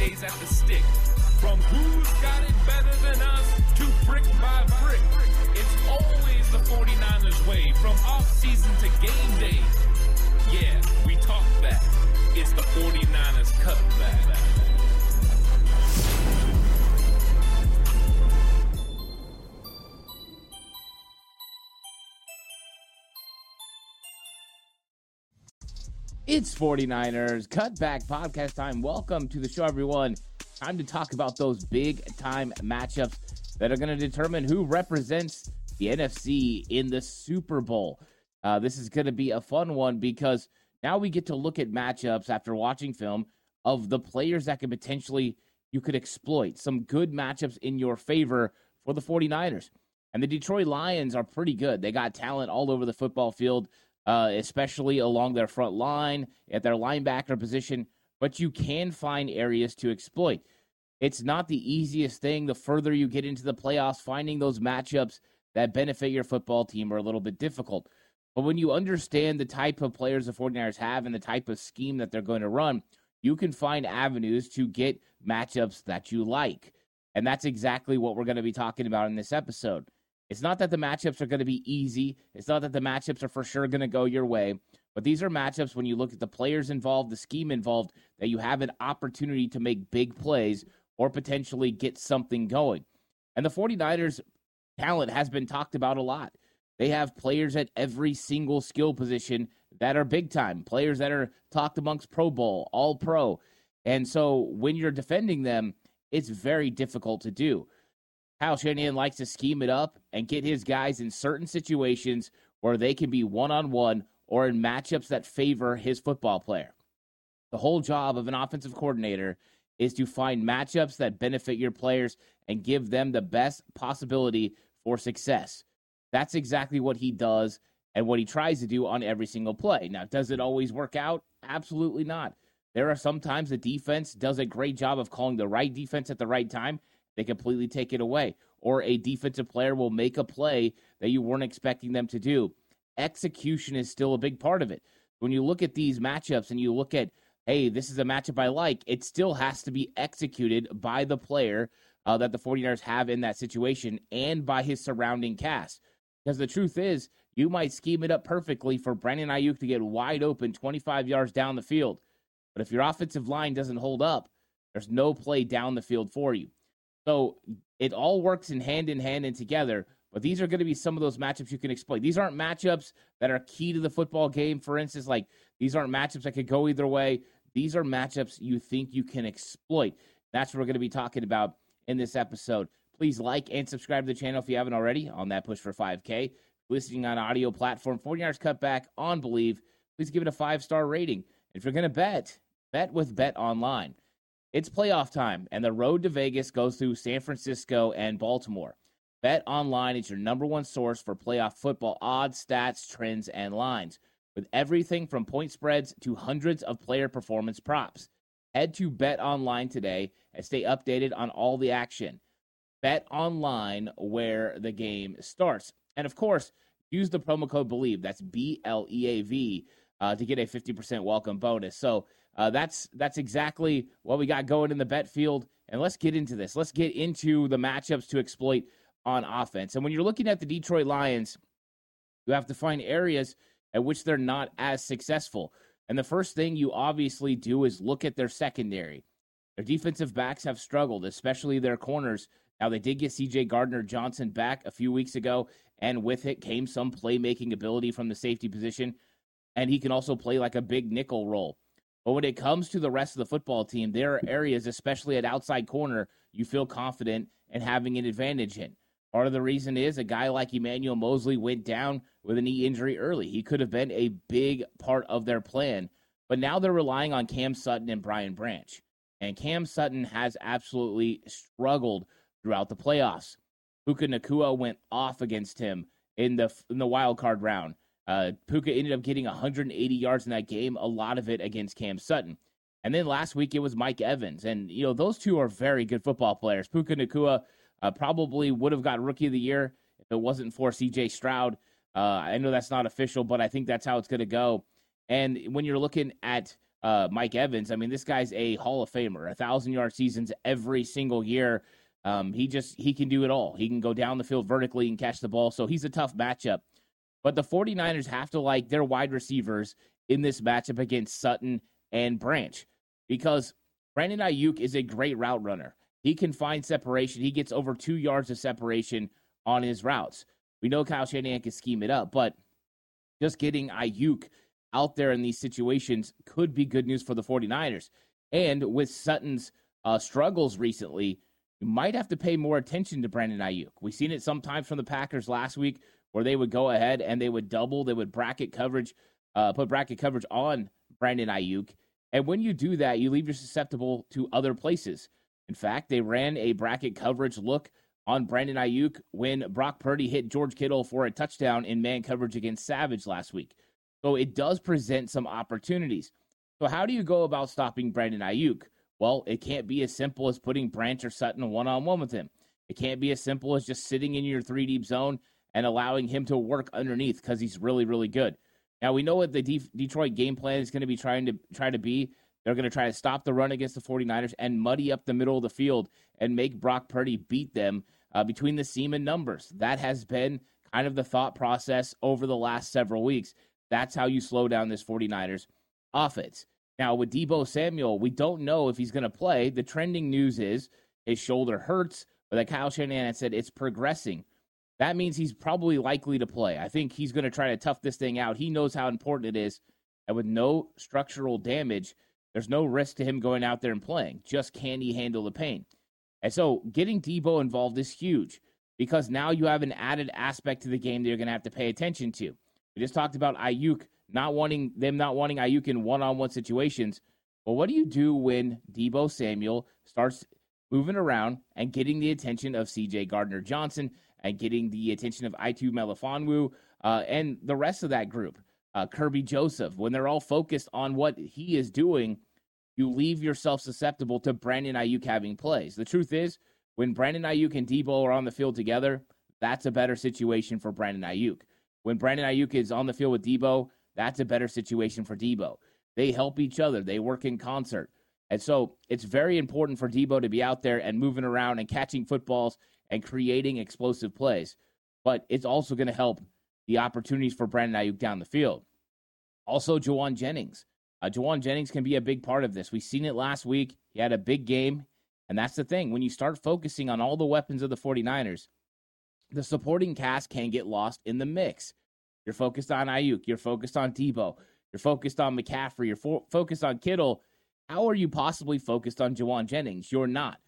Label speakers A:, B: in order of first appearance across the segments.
A: days at the stick. From who's got it better than us to brick by brick. It's always the 49ers way from offseason to game day. Yeah, we talk that. It's the 49ers cutback.
B: It's 49ers Cutback Podcast time. Welcome to the show, everyone. Time to talk about those big time matchups that are going to determine who represents the NFC in the Super Bowl. Uh, this is going to be a fun one because now we get to look at matchups after watching film of the players that could potentially you could exploit some good matchups in your favor for the 49ers. And the Detroit Lions are pretty good. They got talent all over the football field uh, especially along their front line, at their linebacker position, but you can find areas to exploit. It's not the easiest thing. The further you get into the playoffs, finding those matchups that benefit your football team are a little bit difficult. But when you understand the type of players the 49ers have and the type of scheme that they're going to run, you can find avenues to get matchups that you like. And that's exactly what we're going to be talking about in this episode. It's not that the matchups are going to be easy. It's not that the matchups are for sure going to go your way. But these are matchups when you look at the players involved, the scheme involved, that you have an opportunity to make big plays or potentially get something going. And the 49ers talent has been talked about a lot. They have players at every single skill position that are big time, players that are talked amongst Pro Bowl, All Pro. And so when you're defending them, it's very difficult to do. Kyle Shanahan likes to scheme it up and get his guys in certain situations where they can be one on one or in matchups that favor his football player. The whole job of an offensive coordinator is to find matchups that benefit your players and give them the best possibility for success. That's exactly what he does and what he tries to do on every single play. Now, does it always work out? Absolutely not. There are sometimes the defense does a great job of calling the right defense at the right time, they completely take it away. Or a defensive player will make a play that you weren't expecting them to do. Execution is still a big part of it. When you look at these matchups and you look at, hey, this is a matchup I like, it still has to be executed by the player uh, that the 49ers have in that situation and by his surrounding cast. Because the truth is, you might scheme it up perfectly for Brandon Aiyuk to get wide open 25 yards down the field. But if your offensive line doesn't hold up, there's no play down the field for you. So it all works in hand in hand and together. But these are going to be some of those matchups you can exploit. These aren't matchups that are key to the football game. For instance, like these aren't matchups that could go either way. These are matchups you think you can exploit. That's what we're going to be talking about in this episode. Please like and subscribe to the channel if you haven't already on that push for 5K. Listening on audio platform, 49ers Cutback on Bleav. Please give it a five star rating. If you're going to bet, bet with Bet Online. It's playoff time, and the road to Vegas goes through San Francisco and Baltimore. Bet online is your number one source for playoff football odds, stats, trends, and lines, with everything from point spreads to hundreds of player performance props. Head to Bet Online today and stay updated on all the action. Bet Online, where the game starts. And of course, use the promo code BLEAV, that's B L E A V, uh, to get a 50% welcome bonus. So, uh, that's that's exactly what we got going in the bet field. And let's get into this. Let's get into the matchups to exploit on offense. And when you're looking at the Detroit Lions, you have to find areas at which they're not as successful. And the first thing you obviously do is look at their secondary. Their defensive backs have struggled, especially their corners. Now, they did get CJ Gardner Johnson back a few weeks ago, and with it came some playmaking ability from the safety position. And he can also play like a big nickel role. But when it comes to the rest of the football team, there are areas, especially at outside corner, you feel confident in having an advantage in. Part of the reason is a guy like Emmanuel Moseley went down with a knee injury early. He could have been a big part of their plan, but now they're relying on Cam Sutton and Brian Branch. And Cam Sutton has absolutely struggled throughout the playoffs. Puka Nacua went off against him in the in the wild card round. Uh, Puka ended up getting 180 yards in that game, a lot of it against Cam Sutton. And then last week it was Mike Evans. And, you know, those two are very good football players. Puka Nacua uh, probably would have got Rookie of the Year if it wasn't for CJ Stroud. Uh, I know that's not official, but I think that's how it's going to go. And when you're looking at uh, Mike Evans. I mean, this guy's a Hall of Famer, a thousand yard seasons every single year. Um, he just he can do it all. He can go down the field vertically and catch the ball. So he's a tough matchup. But the 49ers have to like their wide receivers in this matchup against Sutton and Branch because Brandon Aiyuk is a great route runner. He can find separation. He gets over two yards of separation on his routes. We know Kyle Shanahan can scheme it up, but just getting Aiyuk out there in these situations could be good news for the 49ers. And with Sutton's uh, struggles recently, you might have to pay more attention to Brandon Aiyuk. We've seen it sometimes from the Packers last week where they would go ahead and they would double, they would bracket coverage, uh, put bracket coverage on Brandon Aiyuk. And when you do that, you leave you susceptible to other places. In fact, they ran a bracket coverage look on Brandon Aiyuk when Brock Purdy hit George Kittle for a touchdown in man coverage against Savage last week. So it does present some opportunities. So how do you go about stopping Brandon Aiyuk? Well, it can't be as simple as putting Branch or Sutton one on one with him. It can't be as simple as just sitting in your three deep zone and allowing him to work underneath because he's really, really good. Now we know what the De- Detroit game plan is going to be trying to try to be. They're going to try to stop the run against the 49ers and muddy up the middle of the field and make Brock Purdy beat them uh, between the seam and numbers. That has been kind of the thought process over the last several weeks. That's how you slow down this 49ers offense. Now, with Deebo Samuel, we don't know if he's going to play. The trending news is his shoulder hurts, but like Kyle Shanahan said, it's progressing. That means he's probably likely to play. I think he's going to try to tough this thing out. He knows how important it is. And with no structural damage, there's no risk to him going out there and playing. Just can he handle the pain? And so getting Deebo involved is huge because now you have an added aspect to the game that you're going to have to pay attention to. We just talked about Aiyuk not wanting them not wanting Aiyuk in one-on-one situations. But what do you do when Deebo Samuel starts moving around and getting the attention of C.J. Gardner Johnson and getting the attention of Itu Melifonwu uh, and the rest of that group, uh, Kerby Joseph, when they're all focused on what he is doing, you leave yourself susceptible to Brandon Aiyuk having plays. The truth is, when Brandon Aiyuk and Deebo are on the field together, that's a better situation for Brandon Aiyuk. When Brandon Aiyuk is on the field with Deebo, that's a better situation for Deebo. They help each other, they work in concert. And so it's very important for Deebo to be out there and moving around and catching footballs and creating explosive plays. But it's also going to help the opportunities for Brandon Aiyuk down the field. Also, Jauan Jennings. Uh, Jauan Jennings can be a big part of this. We've seen it last week. He had a big game. And that's the thing. When you start focusing on all the weapons of the 49ers, the supporting cast can get lost in the mix. You're focused on Aiyuk. You're focused on Deebo. You're focused on McCaffrey. You're fo- focused on Kittle. How are you possibly focused on Jauan Jennings? You're not.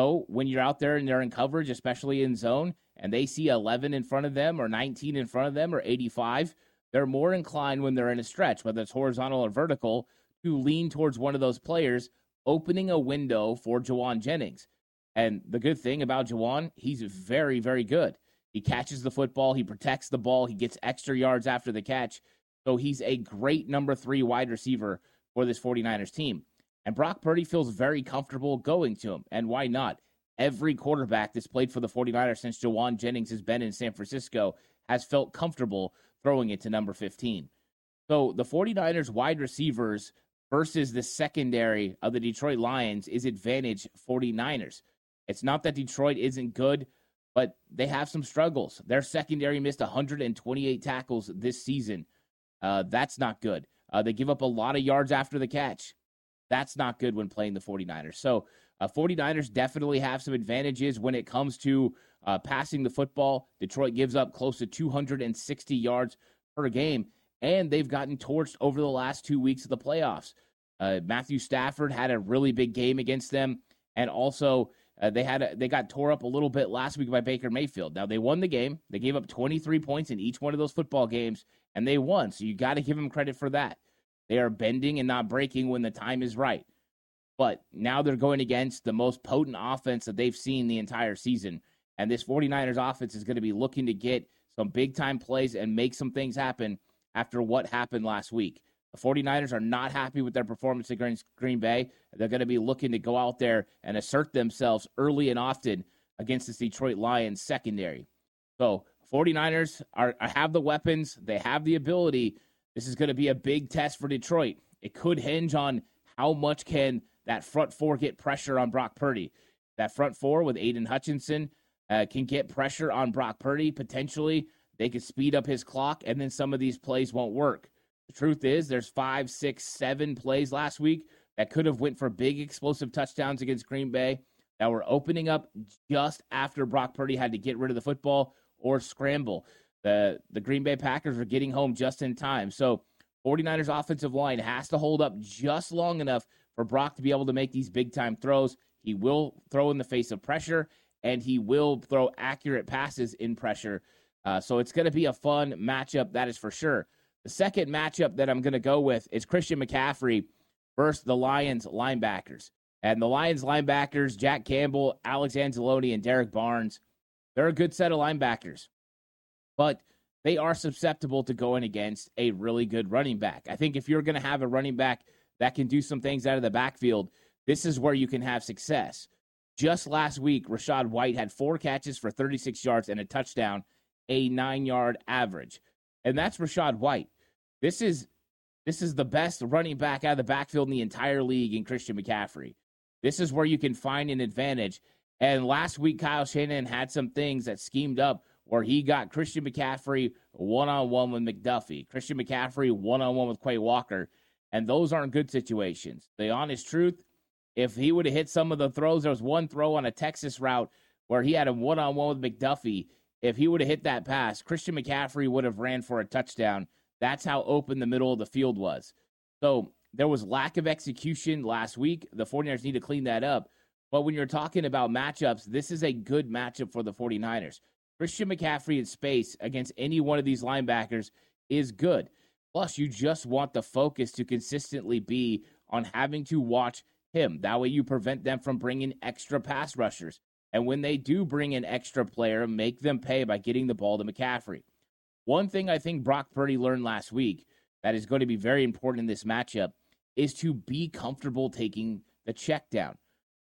B: So when you're out there and they're in coverage, especially in zone, and they see 11 in front of them or 19 in front of them or 85, they're more inclined when they're in a stretch, whether it's horizontal or vertical, to lean towards one of those players, opening a window for Jauan Jennings. And the good thing about Jauan, he's very, very good. He catches the football, he protects the ball, he gets extra yards after the catch. So he's a great number three wide receiver for this 49ers team. And Brock Purdy feels very comfortable going to him. And why not? Every quarterback that's played for the 49ers since Jauan Jennings has been in San Francisco has felt comfortable throwing it to number 15. So the 49ers wide receivers versus the secondary of the Detroit Lions is advantage 49ers. It's not that Detroit isn't good but they have some struggles. Their secondary missed 128 tackles this season. Uh, that's not good. Uh, they give up a lot of yards after the catch. That's not good when playing the 49ers. So, uh, 49ers definitely have some advantages when it comes to uh, passing the football. Detroit gives up close to 260 yards per game, and they've gotten torched over the last two weeks of the playoffs. Uh, Matthew Stafford had a really big game against them, and also uh, they had a, they got tore up a little bit last week by Baker Mayfield. Now they won the game. They gave up 23 points in each one of those football games, and they won. So you got to give them credit for that. They are bending and not breaking when the time is right. But now they're going against the most potent offense that they've seen the entire season. And this 49ers offense is going to be looking to get some big time plays and make some things happen after what happened last week. The 49ers are not happy with their performance against Green Bay. They're going to be looking to go out there and assert themselves early and often against this Detroit Lions secondary. So, 49ers are have the weapons, they have the ability. This is going to be a big test for Detroit. It could hinge on how much can that front four get pressure on Brock Purdy. That front four with Aidan Hutchinson uh, can get pressure on Brock Purdy. Potentially, they could speed up his clock, and then some of these plays won't work. The truth is, there's five, six, seven plays last week that could have went for big explosive touchdowns against Green Bay that were opening up just after Brock Purdy had to get rid of the football or scramble. The the Green Bay Packers are getting home just in time. So 49ers offensive line has to hold up just long enough for Brock to be able to make these big time throws. He will throw in the face of pressure and he will throw accurate passes in pressure. Uh, so it's going to be a fun matchup, that is for sure. The second matchup that I'm going to go with is Christian McCaffrey versus the Lions linebackers. And the Lions linebackers, Jack Campbell, Alex Anzalone, and Derrick Barnes, they're a good set of linebackers. But they are susceptible to going against a really good running back. I think if you're going to have a running back that can do some things out of the backfield, this is where you can have success. Just last week, Rachaad White had four catches for 36 yards and a touchdown, a nine yard average. And that's Rachaad White. This is this is the best running back out of the backfield in the entire league in Christian McCaffrey. This is where you can find an advantage. And last week, Kyle Shanahan had some things that schemed up where he got Christian McCaffrey one on one with McDuffie, Christian McCaffrey one on one with Quay Walker. And those aren't good situations. The honest truth, if he would have hit some of the throws, there was one throw on a Texas route where he had a one on one with McDuffie. If he would have hit that pass, Christian McCaffrey would have ran for a touchdown. That's how open the middle of the field was. So there was lack of execution last week. The 49ers need to clean that up. But when you're talking about matchups, this is a good matchup for the 49ers. Christian McCaffrey in space against any one of these linebackers is good. Plus, you just want the focus to consistently be on having to watch him. That way, you prevent them from bringing extra pass rushers. And when they do bring an extra player, make them pay by getting the ball to McCaffrey. One thing I think Brock Purdy learned last week that is going to be very important in this matchup is to be comfortable taking the check down.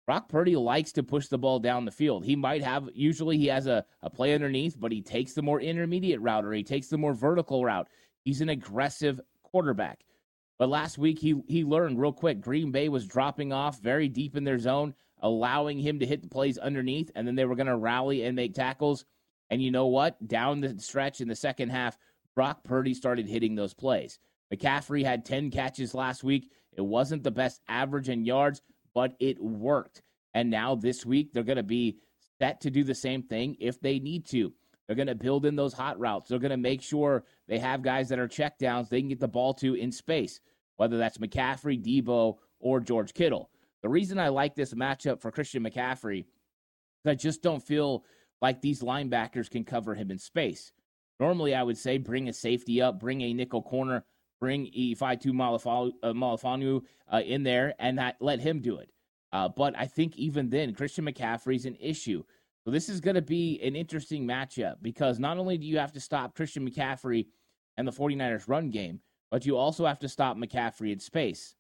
B: Brock Purdy likes to push the ball down the field. He might have, usually, he has a, a play underneath, but he takes the more intermediate route or he takes the more vertical route. He's an aggressive quarterback. But last week, he, he learned real quick Green Bay was dropping off very deep in their zone, allowing him to hit the plays underneath, and then they were going to rally and make tackles. And you know what? Down the stretch in the second half, Brock Purdy started hitting those plays. McCaffrey had 10 catches last week. It wasn't the best average in yards, but it worked. And now this week, they're going to be set to do the same thing if they need to. They're going to build in those hot routes. They're going to make sure they have guys that are check downs they can get the ball to in space, whether that's McCaffrey, Deebo, or George Kittle. The reason I like this matchup for Christian McCaffrey is I just don't feel like these linebackers can cover him in space. Normally, I would say bring a safety up, bring a nickel corner, bring Ifeatu Melifonwu uh, in there, and let him do it. Uh, but I think even then, Christian McCaffrey's an issue. So this is going to be an interesting matchup because not only do you have to stop Christian McCaffrey and the 49ers run game, but you also have to stop McCaffrey in space.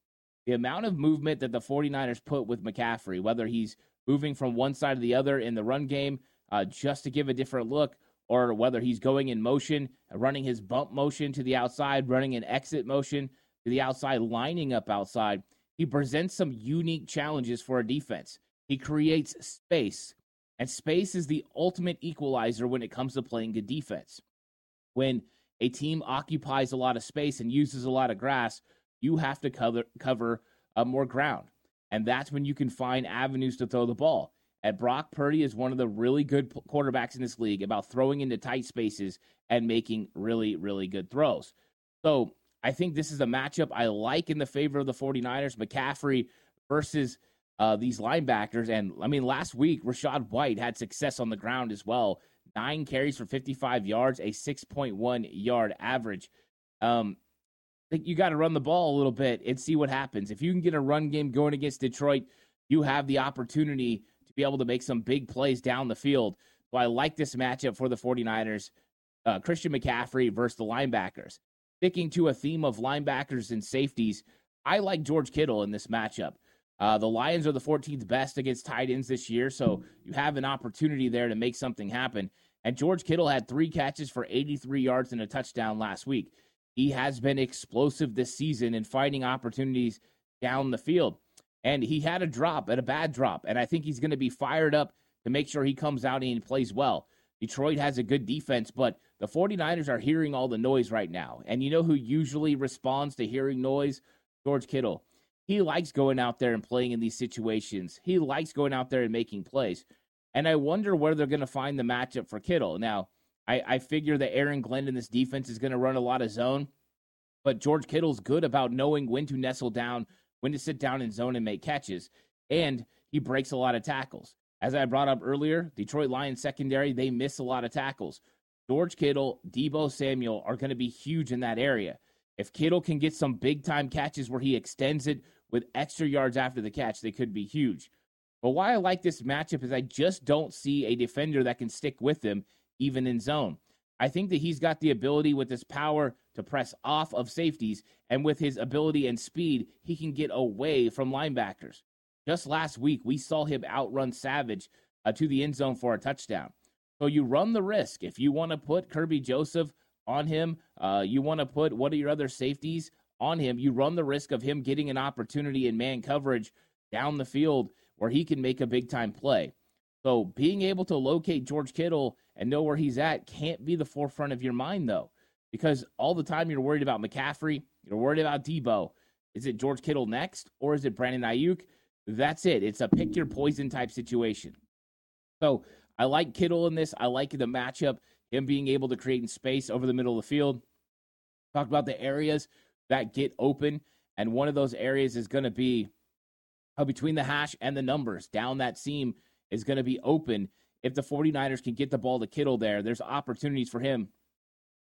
B: The amount of movement that the 49ers put with McCaffrey, whether he's moving from one side to the other in the run game uh, just to give a different look, or whether he's going in motion, running his bump motion to the outside, running an exit motion to the outside, lining up outside, he presents some unique challenges for a defense. He creates space, and space is the ultimate equalizer when it comes to playing good defense. When a team occupies a lot of space and uses a lot of grass, you have to cover cover uh, more ground, and that's when you can find avenues to throw the ball. And Brock Purdy is one of the really good quarterbacks in this league about throwing into tight spaces and making really, really good throws. So I think this is a matchup I like in the favor of the 49ers. McCaffrey versus uh, these linebackers. And I mean, last week, Rachaad White had success on the ground as well. Nine carries for 55 yards, a 6.1 yard average. Um, I think you got to run the ball a little bit and see what happens. If you can get a run game going against Detroit, you have the opportunity be able to make some big plays down the field. So I like this matchup for the 49ers. Uh, Christian McCaffrey versus the linebackers. Sticking to a theme of linebackers and safeties, I like George Kittle in this matchup. Uh, the Lions are the 14th best against tight ends this year, so you have an opportunity there to make something happen. And George Kittle had three catches for 83 yards and a touchdown last week. he has been explosive this season in finding opportunities down the field. And he had a drop and a bad drop. And I think he's going to be fired up to make sure he comes out and plays well. Detroit has a good defense, but the 49ers are hearing all the noise right now. And you know who usually responds to hearing noise? George Kittle. He likes going out there and playing in these situations. He likes going out there and making plays. And I wonder where they're going to find the matchup for Kittle. Now, I, I figure that Aaron Glenn in this defense is going to run a lot of zone, but George Kittle's good about knowing when to nestle down, when to sit down in zone and make catches. And he breaks a lot of tackles. As I brought up earlier, Detroit Lions secondary, they miss a lot of tackles. George Kittle, Deebo Samuel are going to be huge in that area. If Kittle can get some big time catches where he extends it with extra yards after the catch, they could be huge. But why I like this matchup is I just don't see a defender that can stick with him even in zone. I think that he's got the ability with his power to press off of safeties, and with his ability and speed, he can get away from linebackers. Just last week, we saw him outrun Savage uh, to the end zone for a touchdown. So you run the risk. If you want to put Kerby Joseph on him, uh, you want to put one of your other safeties on him, you run the risk of him getting an opportunity in man coverage down the field where he can make a big time play. So being able to locate George Kittle and know where he's at can't be the forefront of your mind, though, because all the time you're worried about McCaffrey, you're worried about Deebo. Is it George Kittle next, or is it Brandon Aiyuk? That's it. It's a pick your poison type situation. So I like Kittle in this. I like the matchup, him being able to create in space over the middle of the field. Talk about the areas that get open. And one of those areas is going to be uh, between the hash and the numbers. Down that seam is going to be open. If the 49ers can get the ball to Kittle there, there's opportunities for him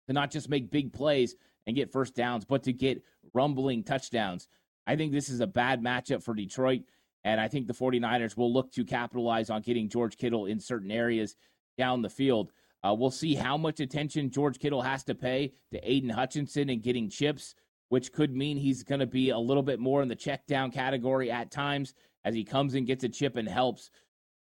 B: to not just make big plays and get first downs, but to get rumbling touchdowns. I think this is a bad matchup for Detroit. And I think the 49ers will look to capitalize on getting George Kittle in certain areas down the field. Uh, we'll see how much attention George Kittle has to pay to Aidan Hutchinson and getting chips, which could mean he's going to be a little bit more in the check down category at times as he comes and gets a chip and helps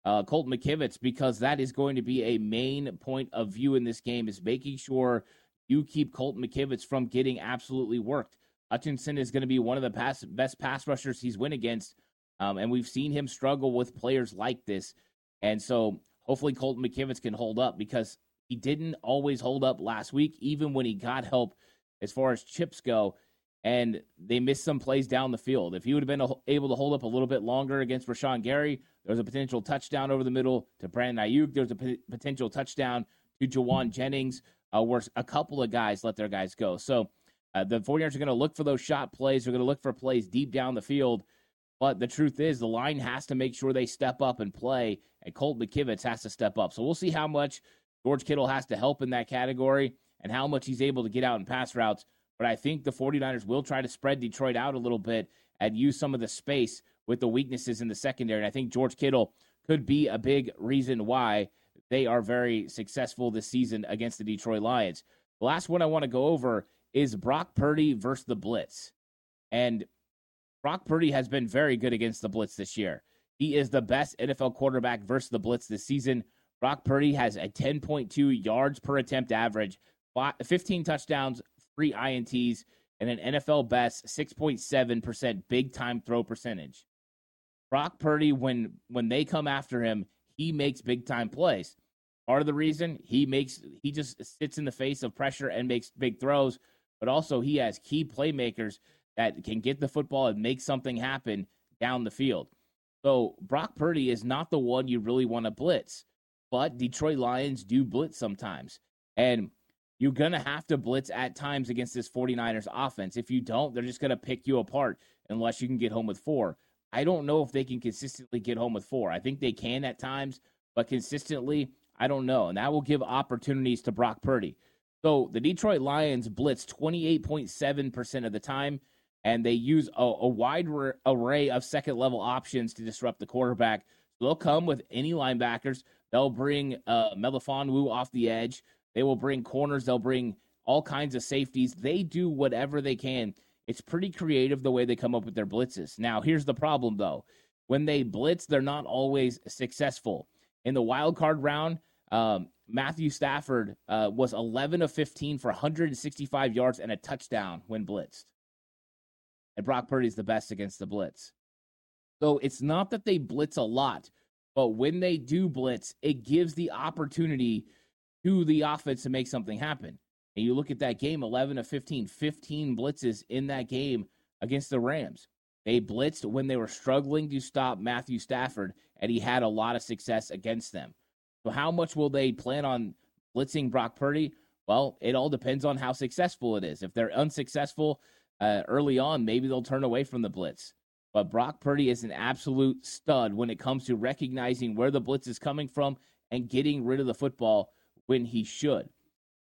B: uh, Colt McKivitz, because that is going to be a main point of view in this game is making sure you keep Colt McKivitz from getting absolutely worked. Hutchinson is going to be one of the pass, best pass rushers he's win against um, and we've seen him struggle with players like this. And so hopefully Colt McKivitz can hold up because he didn't always hold up last week, even when he got help as far as chips go. And they missed some plays down the field. If he would have been able to hold up a little bit longer against Rashan Gary, there was a potential touchdown over the middle to Brandon Aiyuk. There's a p- potential touchdown to Jauan Jennings, uh, where a couple of guys let their guys go. So uh, the 49ers are going to look for those shot plays. They're going to look for plays deep down the field but the truth is, the line has to make sure they step up and play, and Colt McKivitz has to step up. So we'll see how much George Kittle has to help in that category and how much he's able to get out in pass routes. But I think the 49ers will try to spread Detroit out a little bit and use some of the space with the weaknesses in the secondary. And I think George Kittle could be a big reason why they are very successful this season against the Detroit Lions. The last one I want to go over is Brock Purdy versus the Blitz. And Brock Purdy has been very good against the Blitz this year. He is the best NFL quarterback versus the Blitz this season. Brock Purdy has a 10.2 yards per attempt average, 15 touchdowns, three INTs, and an NFL best 6.7% big time throw percentage. Brock Purdy, when when they come after him, he makes big time plays. Part of the reason he makes he just sits in the face of pressure and makes big throws, but also he has key playmakers that can get the football and make something happen down the field. So Brock Purdy is not the one you really want to blitz, but Detroit Lions do blitz sometimes. And you're going to have to blitz at times against this 49ers offense. If you don't, they're just going to pick you apart unless you can get home with four. I don't know if they can consistently get home with four. I think they can at times, but consistently, I don't know. And that will give opportunities to Brock Purdy. So the Detroit Lions blitz 28.7% of the time and they use a, a wide re- array of second level options to disrupt the quarterback. So they'll come with any linebackers. They'll bring uh, Melifonwu off the edge. They will bring corners. They'll bring all kinds of safeties. They do whatever they can. It's pretty creative the way they come up with their blitzes. Now, here's the problem though. When they blitz, they're not always successful. In the wild card round, um, Matthew Stafford uh, was 11 of 15 for 165 yards and a touchdown when blitzed. And Brock Purdy's the best against the blitz. So it's not that they blitz a lot, but when they do blitz, it gives the opportunity to the offense to make something happen. And you look at that game 11 of 15, 15 blitzes in that game against the Rams. They blitzed when they were struggling to stop Matthew Stafford, and he had a lot of success against them. So, how much will they plan on blitzing Brock Purdy? Well, it all depends on how successful it is. If they're unsuccessful uh, early on, maybe they'll turn away from the blitz. But Brock Purdy is an absolute stud when it comes to recognizing where the blitz is coming from and getting rid of the football when he should.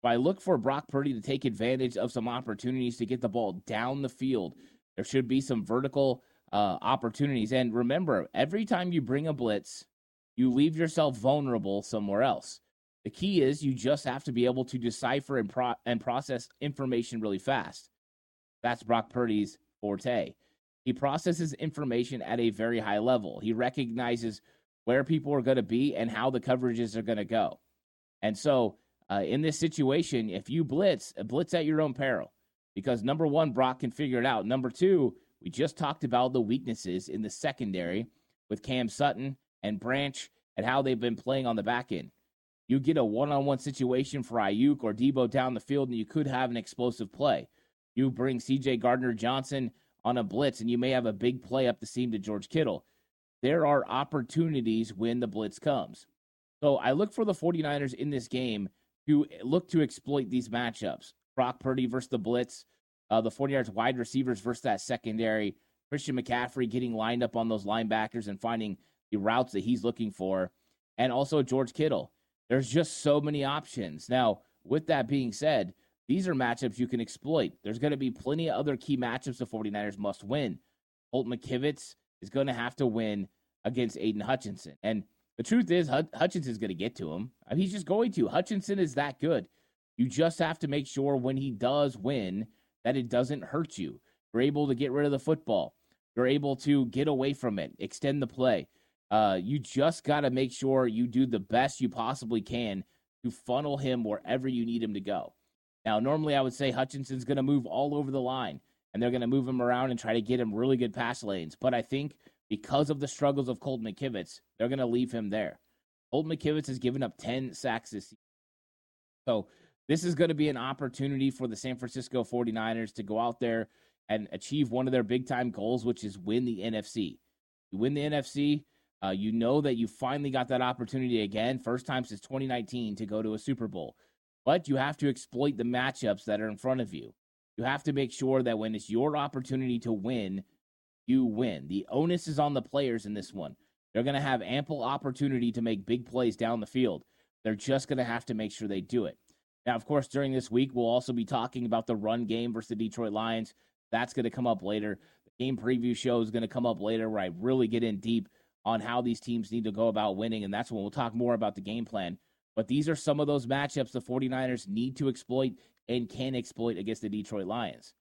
B: I look for Brock Purdy to take advantage of some opportunities to get the ball down the field, there should be some vertical uh, opportunities. And remember, every time you bring a blitz, you leave yourself vulnerable somewhere else. The key is you just have to be able to decipher and, pro- and process information really fast. That's Brock Purdy's forte. He processes information at a very high level. He recognizes where people are going to be and how the coverages are going to go. And so, uh, in this situation, if you blitz, blitz at your own peril because number one, Brock can figure it out. Number two, we just talked about the weaknesses in the secondary with Cam Sutton and Branch and how they've been playing on the back end. You get a one on one situation for Aiyuk or Deebo down the field, and you could have an explosive play. You bring CJ Gardner Johnson on a blitz, and you may have a big play up the seam to George Kittle. There are opportunities when the blitz comes. So I look for the 49ers in this game to look to exploit these matchups. Brock Purdy versus the blitz, uh, the 49ers wide receivers versus that secondary, Christian McCaffrey getting lined up on those linebackers and finding the routes that he's looking for, and also George Kittle. There's just so many options. Now, with that being said, these are matchups you can exploit. There's going to be plenty of other key matchups the 49ers must win. Colt McKivitz is going to have to win against Aidan Hutchinson. And the truth is, Hutchinson's going to get to him. I mean, he's just going to. Hutchinson is that good. You just have to make sure when he does win that it doesn't hurt you. You're able to get rid of the football. You're able to get away from it, extend the play. Uh, you just got to make sure you do the best you possibly can to funnel him wherever you need him to go. Now, normally I would say Hutchinson's going to move all over the line and they're going to move him around and try to get him really good pass lanes. But I think because of the struggles of Colt McKivitz, they're going to leave him there. Colt McKivitz has given up 10 sacks this season. So this is going to be an opportunity for the San Francisco 49ers to go out there and achieve one of their big time goals, which is win the NFC. You win the NFC, uh, you know that you finally got that opportunity again, first time since 2019 to go to a Super Bowl. But you have to exploit the matchups that are in front of you. You have to make sure that when it's your opportunity to win, you win. The onus is on the players in this one. They're going to have ample opportunity to make big plays down the field. They're just going to have to make sure they do it. Now, of course, during this week, we'll also be talking about the run game versus the Detroit Lions. That's going to come up later. The game preview show is going to come up later where I really get in deep on how these teams need to go about winning. And that's when we'll talk more about the game plan. But these are some of those matchups the 49ers need to exploit and can exploit against the Detroit Lions.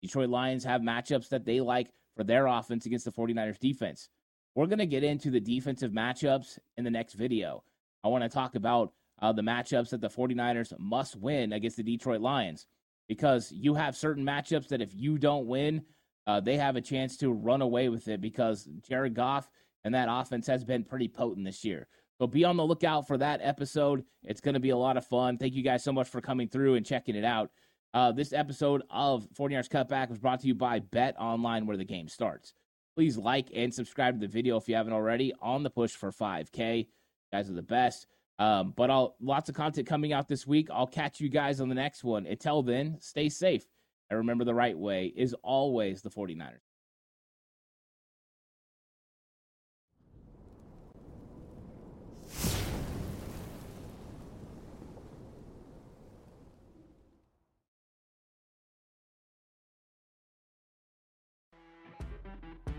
B: Detroit Lions have matchups that they like for their offense against the 49ers defense. We're going to get into the defensive matchups in the next video. I want to talk about uh, the matchups that the 49ers must win against the Detroit Lions because you have certain matchups that if you don't win, uh, they have a chance to run away with it because Jared Goff and that offense has been pretty potent this year. So be on the lookout for that episode. It's going to be a lot of fun. Thank you guys so much for coming through and checking it out. Uh, this episode of 49ers Cutback was brought to you by Bet Online, where the game starts. Please like and subscribe to the video if you haven't already. On the push for 5K. You guys are the best. Um, but I'll lots of content coming out this week. I'll catch you guys on the next one. Until then, stay safe. And remember the right way is always the 49ers.